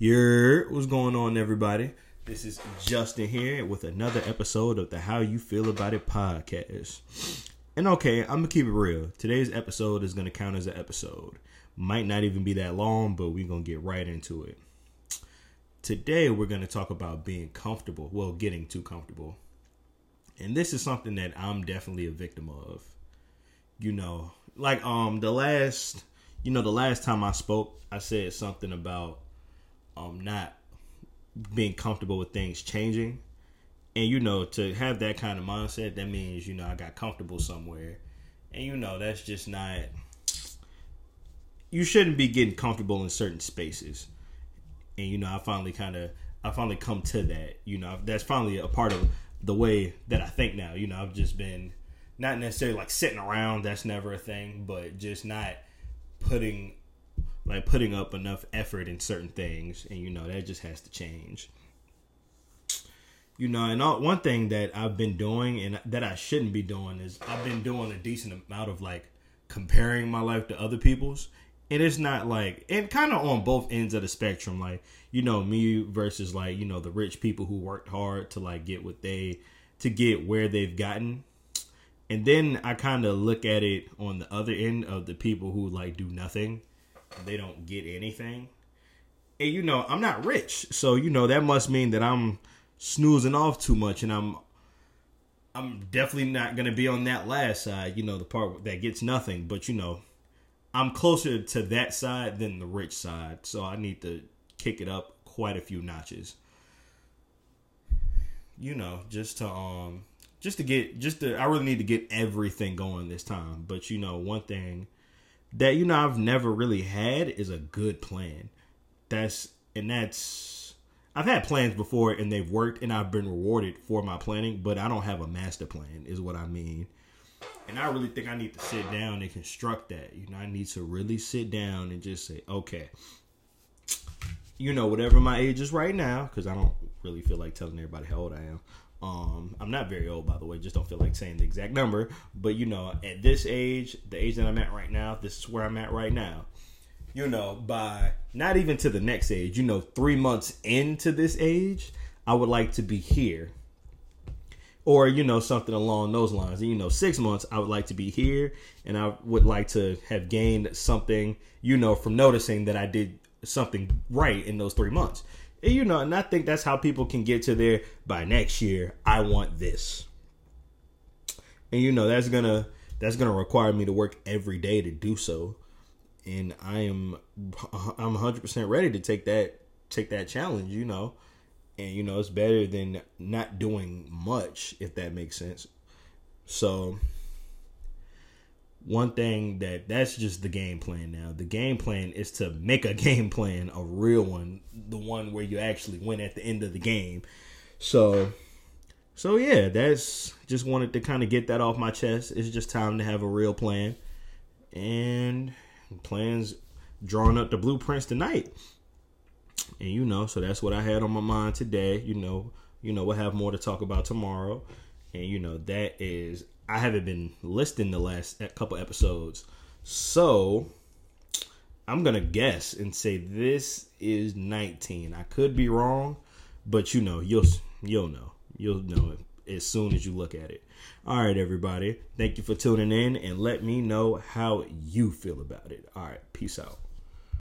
Your what's going on, everybody? This is Justin here with another episode of the How You Feel About It podcast. And okay, I'm gonna keep it real. Today's episode is gonna count as an episode. Might not even be that long, but we're gonna get right into it. Today we're gonna talk about being comfortable. Well, getting too comfortable. And this is something that I'm definitely a victim of. You know, like um the last you know the last time I spoke, I said something about um not being comfortable with things changing. And you know, to have that kind of mindset, that means, you know, I got comfortable somewhere. And you know, that's just not you shouldn't be getting comfortable in certain spaces. And you know, I finally kind of I finally come to that. You know, that's finally a part of the way that I think now. You know, I've just been not necessarily like sitting around, that's never a thing, but just not putting like putting up enough effort in certain things and you know that just has to change. You know and all, one thing that i've been doing and that i shouldn't be doing is i've been doing a decent amount of like comparing my life to other people's. And it's not like and kind of on both ends of the spectrum like you know me versus like you know the rich people who worked hard to like get what they to get where they've gotten. And then i kind of look at it on the other end of the people who like do nothing they don't get anything. And you know, I'm not rich. So, you know, that must mean that I'm snoozing off too much and I'm I'm definitely not to be on that last side, you know, the part that gets nothing, but you know, I'm closer to that side than the rich side. So, I need to kick it up quite a few notches. You know, just to um just to get just to I really need to get everything going this time. But you know, one thing that you know I've never really had is a good plan. That's and that's I've had plans before and they've worked and I've been rewarded for my planning, but I don't have a master plan is what I mean. And I really think I need to sit down and construct that. You know, I need to really sit down and just say, okay, you know, whatever my age is right now, because I don't really feel like telling everybody how old I am. Um, I'm not very old, by the way. Just don't feel like saying the exact number. But you know, at this age, the age that I'm at right now, this is where I'm at right now. You know, by not even to the next age, you know, three months into this age, I would like to be here. Or, you know, something along those lines. And, you know, six months, I would like to be here. And I would like to have gained something, you know, from noticing that I did something right in those three months. You know, and I think that's how people can get to there by next year. I want this, and you know that's gonna that's gonna require me to work every day to do so. And I am I'm 100 percent ready to take that take that challenge. You know, and you know it's better than not doing much if that makes sense. So one thing that that's just the game plan now. The game plan is to make a game plan, a real one, the one where you actually win at the end of the game. So so yeah, that's just wanted to kind of get that off my chest. It's just time to have a real plan. And plans drawing up the blueprints tonight. And you know, so that's what I had on my mind today. You know, you know, we'll have more to talk about tomorrow. And you know, that is I haven't been listing the last couple episodes. So I'm gonna guess and say this is 19. I could be wrong, but you know, you'll you'll know. You'll know it as soon as you look at it. All right, everybody. Thank you for tuning in and let me know how you feel about it. All right, peace out.